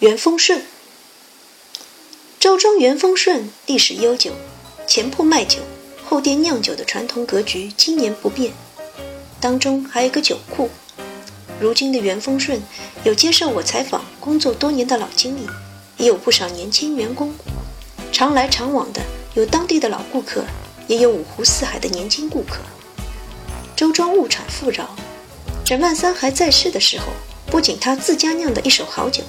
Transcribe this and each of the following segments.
元丰顺，周庄元丰顺历史悠久，前铺卖酒，后店酿酒的传统格局今年不变，当中还有一个酒库。如今的元丰顺有接受我采访、工作多年的老经理，也有不少年轻员工，常来常往的有当地的老顾客，也有五湖四海的年轻顾客。周庄物产富饶，沈万三还在世的时候，不仅他自家酿的一手好酒，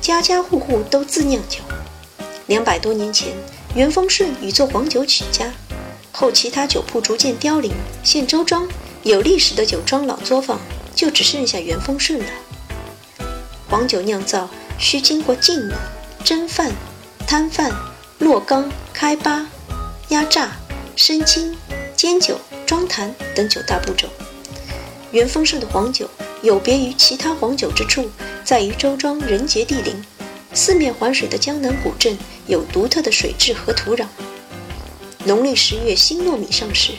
家家户户都自酿酒。两百多年前，元丰顺以做黄酒起家，后其他酒铺逐渐凋零，现周庄有历史的酒庄老作坊。就只剩下元丰顺了。黄酒酿造需经过浸卤、蒸饭、摊饭、落缸、开八、压榨、生青、煎酒、装坛等九大步骤。元丰顺的黄酒有别于其他黄酒之处，在于周庄人杰地灵，四面环水的江南古镇有独特的水质和土壤。农历十月新糯米上市。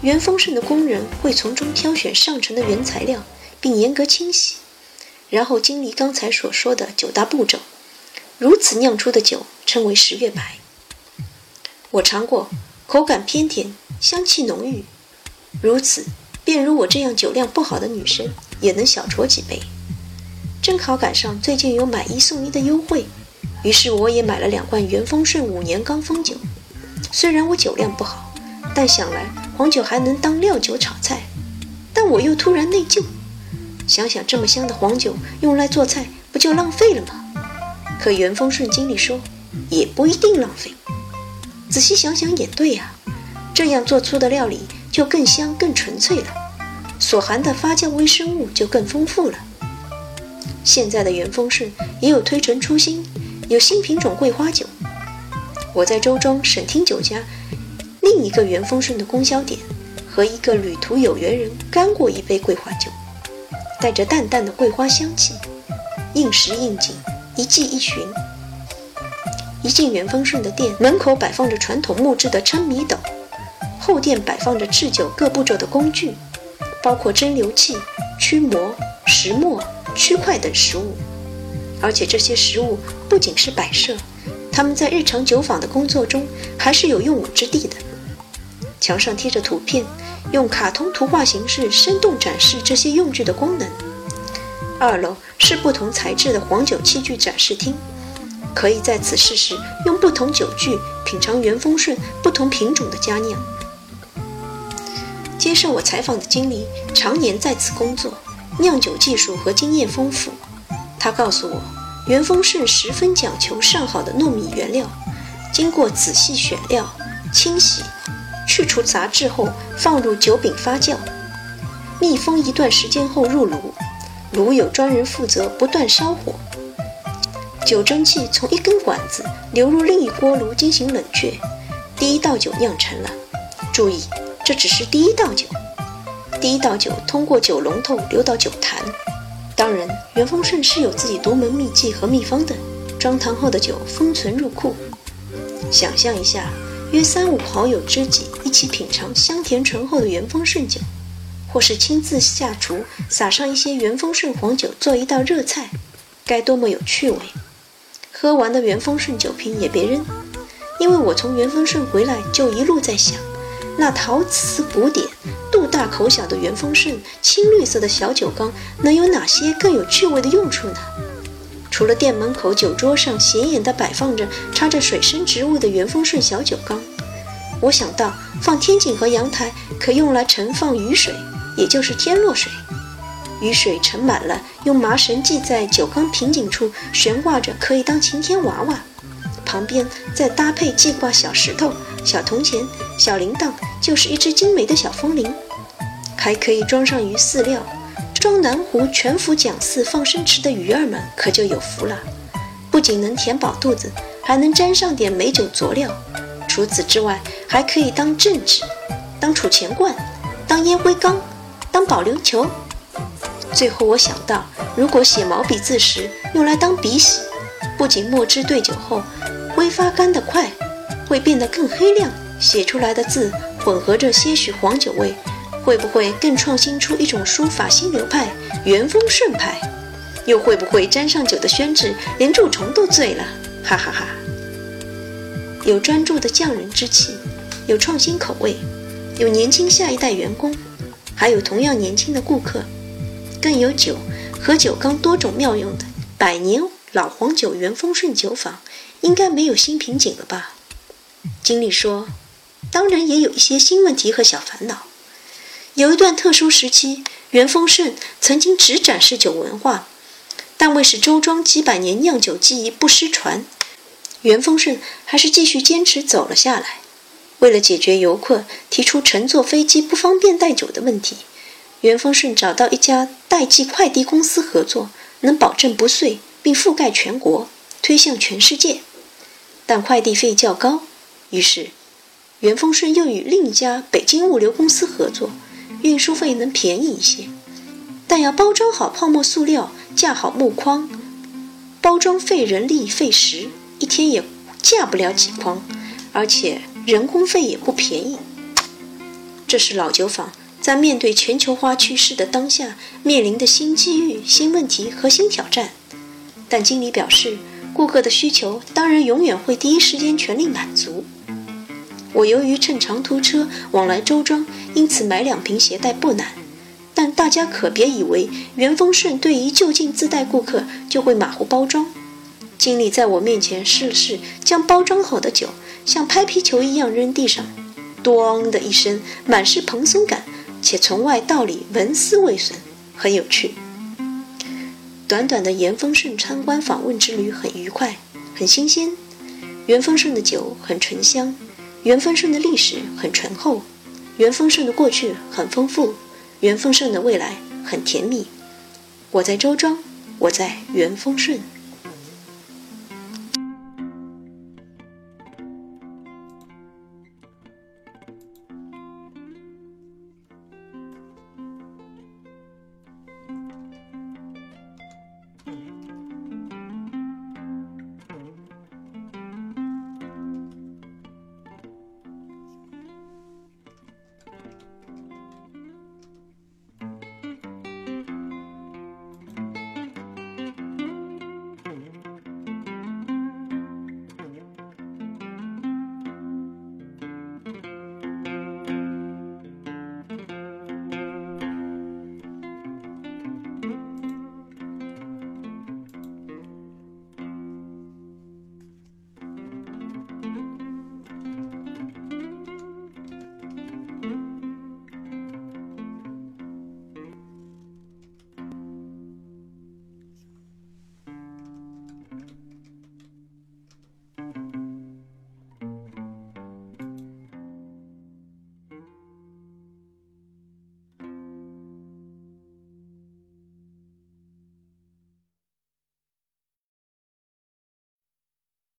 原丰盛的工人会从中挑选上乘的原材料，并严格清洗，然后经历刚才所说的九大步骤，如此酿出的酒称为十月白。我尝过，口感偏甜，香气浓郁。如此，便如我这样酒量不好的女生也能小酌几杯。正好赶上最近有买一送一的优惠，于是我也买了两罐元丰顺五年钢封酒。虽然我酒量不好，但想来。黄酒还能当料酒炒菜，但我又突然内疚。想想这么香的黄酒用来做菜，不就浪费了吗？可元丰顺经理说，也不一定浪费。仔细想想也对呀，这样做出的料理就更香、更纯粹了，所含的发酵微生物就更丰富了。现在的元丰顺也有推陈出新，有新品种桂花酒。我在周庄省厅酒家。另一个元丰顺的供销点，和一个旅途有缘人干过一杯桂花酒，带着淡淡的桂花香气，应时应景，一季一旬。一进元丰顺的店，门口摆放着传统木质的称米斗，后店摆放着制酒各步骤的工具，包括蒸馏器、曲磨、石磨、曲块等食物。而且这些食物不仅是摆设，他们在日常酒坊的工作中还是有用武之地的。墙上贴着图片，用卡通图画形式生动展示这些用具的功能。二楼是不同材质的黄酒器具展示厅，可以在此试试用不同酒具品尝元丰顺不同品种的佳酿。接受我采访的经理常年在此工作，酿酒技术和经验丰富。他告诉我，元丰盛十分讲求上好的糯米原料，经过仔细选料、清洗。去除杂质后，放入酒饼发酵，密封一段时间后入炉，炉有专人负责不断烧火，酒蒸气从一根管子流入另一锅炉进行冷却，第一道酒酿成了。注意，这只是第一道酒，第一道酒通过酒龙头流到酒坛。当然，元丰盛是有自己独门秘技和秘方的，装坛后的酒封存入库。想象一下。约三五好友知己一起品尝香甜醇厚的元丰顺酒，或是亲自下厨撒上一些元丰顺黄酒做一道热菜，该多么有趣味！喝完的元丰顺酒瓶也别扔，因为我从元丰顺回来就一路在想，那陶瓷古典、肚大口小的元丰顺青绿色的小酒缸能有哪些更有趣味的用处呢？除了店门口酒桌上显眼地摆放着插着水生植物的元丰顺小酒缸，我想到放天井和阳台可用来盛放雨水，也就是天落水。雨水盛满了，用麻绳系在酒缸瓶颈处悬挂着，可以当晴天娃娃。旁边再搭配系挂小石头、小铜钱、小铃铛，就是一只精美的小风铃。还可以装上鱼饲料。装南湖全福讲寺放生池的鱼儿们可就有福了，不仅能填饱肚子，还能沾上点美酒佐料。除此之外，还可以当镇纸、当储钱罐、当烟灰缸、当保龄球。最后我想到，如果写毛笔字时用来当笔洗，不仅墨汁兑酒后挥发干得快，会变得更黑亮，写出来的字混合着些许黄酒味。会不会更创新出一种书法新流派——元丰顺派？又会不会沾上酒的宣纸，连蛀虫都醉了？哈哈哈！有专注的匠人之气，有创新口味，有年轻下一代员工，还有同样年轻的顾客，更有酒和酒缸多种妙用的百年老黄酒元丰顺酒坊，应该没有新瓶颈了吧？经理说，当然也有一些新问题和小烦恼。有一段特殊时期，袁丰盛曾经只展示酒文化，但为使周庄几百年酿酒技艺不失传，袁丰盛还是继续坚持走了下来。为了解决游客提出乘坐飞机不方便带酒的问题，袁丰盛找到一家代寄快递公司合作，能保证不碎，并覆盖全国，推向全世界。但快递费较高，于是元丰顺又与另一家北京物流公司合作。运输费能便宜一些，但要包装好泡沫塑料，架好木框，包装费人力费时，一天也架不了几筐，而且人工费也不便宜。这是老酒坊在面对全球化趋势的当下面临的新机遇、新问题和新挑战。但经理表示，顾客的需求当然永远会第一时间全力满足。我由于乘长途车往来周庄，因此买两瓶携带不难。但大家可别以为元丰顺对于就近自带顾客就会马虎包装。经理在我面前试了试，将包装好的酒像拍皮球一样扔地上，咣的一声，满是蓬松感，且从外到里纹丝未损，很有趣。短短的元丰顺参观访问之旅很愉快，很新鲜。元丰顺的酒很醇香。元丰盛的历史很醇厚，元丰盛的过去很丰富，元丰盛的未来很甜蜜。我在周庄，我在元丰盛。